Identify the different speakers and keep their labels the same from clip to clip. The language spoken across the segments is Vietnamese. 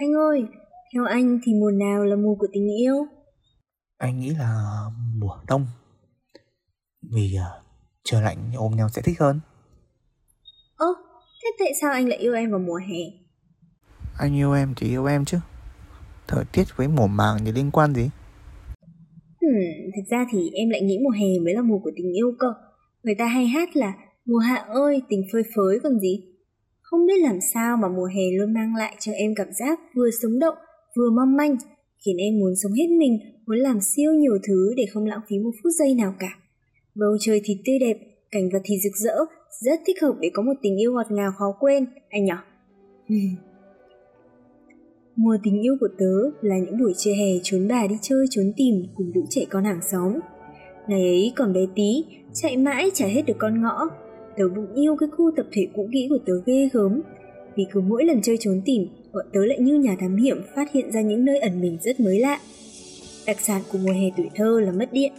Speaker 1: Anh ơi, theo anh thì mùa nào là mùa của tình yêu?
Speaker 2: Anh nghĩ là mùa đông Vì uh, trời lạnh ôm nhau sẽ thích hơn
Speaker 1: Ơ, thế tại sao anh lại yêu em vào mùa hè?
Speaker 2: Anh yêu em thì yêu em chứ Thời tiết với mùa màng thì liên quan gì
Speaker 1: Hmm, thực ra thì em lại nghĩ mùa hè mới là mùa của tình yêu cơ. Người ta hay hát là mùa hạ ơi tình phơi phới còn gì. Không biết làm sao mà mùa hè luôn mang lại cho em cảm giác vừa sống động, vừa mong manh, khiến em muốn sống hết mình, muốn làm siêu nhiều thứ để không lãng phí một phút giây nào cả. Bầu trời thì tươi đẹp, cảnh vật thì rực rỡ, rất thích hợp để có một tình yêu ngọt ngào khó quên, anh nhỏ. Mùa tình yêu của tớ là những buổi trưa hè trốn bà đi chơi trốn tìm cùng lũ trẻ con hàng xóm. Ngày ấy còn bé tí, chạy mãi chả hết được con ngõ. Tớ bụng yêu cái khu tập thể cũ kỹ của tớ ghê gớm. Vì cứ mỗi lần chơi trốn tìm, bọn tớ lại như nhà thám hiểm phát hiện ra những nơi ẩn mình rất mới lạ. Đặc sản của mùa hè tuổi thơ là mất điện.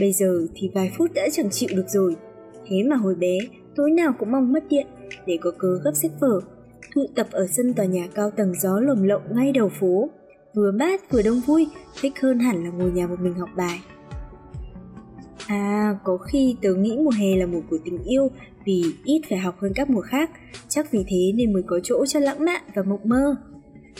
Speaker 1: Bây giờ thì vài phút đã chẳng chịu được rồi. Thế mà hồi bé, tối nào cũng mong mất điện để có cớ gấp sách vở tụ tập ở sân tòa nhà cao tầng gió lồng lộng ngay đầu phố. Vừa mát vừa đông vui, thích hơn hẳn là ngồi nhà một mình học bài. À, có khi tớ nghĩ mùa hè là mùa của tình yêu vì ít phải học hơn các mùa khác, chắc vì thế nên mới có chỗ cho lãng mạn và mộng mơ.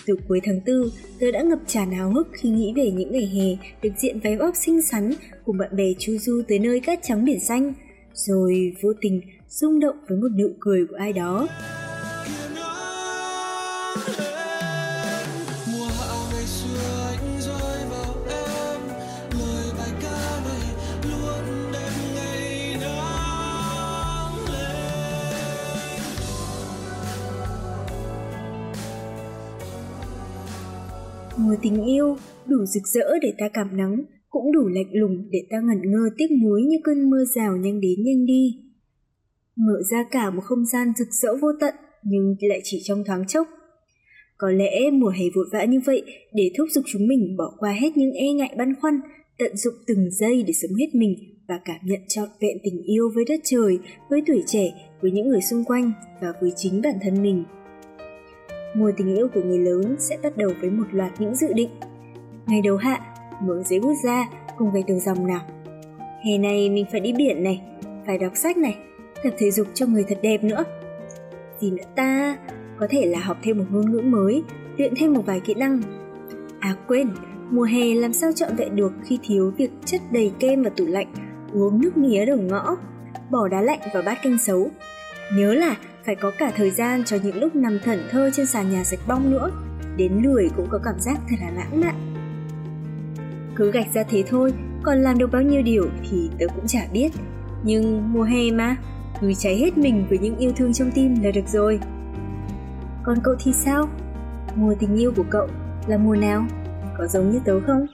Speaker 1: Từ cuối tháng 4, tớ đã ngập tràn háo hức khi nghĩ về những ngày hè được diện váy bóc xinh xắn cùng bạn bè chu du tới nơi cát trắng biển xanh, rồi vô tình rung động với một nụ cười của ai đó. Mùa tình yêu đủ rực rỡ để ta cảm nắng, cũng đủ lạnh lùng để ta ngẩn ngơ tiếc nuối như cơn mưa rào nhanh đến nhanh đi. Mở ra cả một không gian rực rỡ vô tận nhưng lại chỉ trong thoáng chốc. Có lẽ mùa hè vội vã như vậy để thúc giục chúng mình bỏ qua hết những e ngại băn khoăn, tận dụng từng giây để sống hết mình và cảm nhận trọn vẹn tình yêu với đất trời, với tuổi trẻ, với những người xung quanh và với chính bản thân mình. Mùa tình yêu của người lớn sẽ bắt đầu với một loạt những dự định. Ngày đầu hạ, mở giấy bút ra, cùng với từng dòng nào. Hè này mình phải đi biển này, phải đọc sách này, tập thể dục cho người thật đẹp nữa. Gì nữa ta, có thể là học thêm một ngôn ngữ mới, luyện thêm một vài kỹ năng. À quên, mùa hè làm sao chọn vẹn được khi thiếu việc chất đầy kem và tủ lạnh, uống nước mía đầu ngõ, bỏ đá lạnh vào bát canh xấu. Nhớ là phải có cả thời gian cho những lúc nằm thẩn thơ trên sàn nhà sạch bong nữa. Đến lười cũng có cảm giác thật là lãng mạn. Cứ gạch ra thế thôi, còn làm được bao nhiêu điều thì tớ cũng chả biết. Nhưng mùa hè mà, cứ cháy hết mình với những yêu thương trong tim là được rồi. Còn cậu thì sao? Mùa tình yêu của cậu là mùa nào? Có giống như tớ không?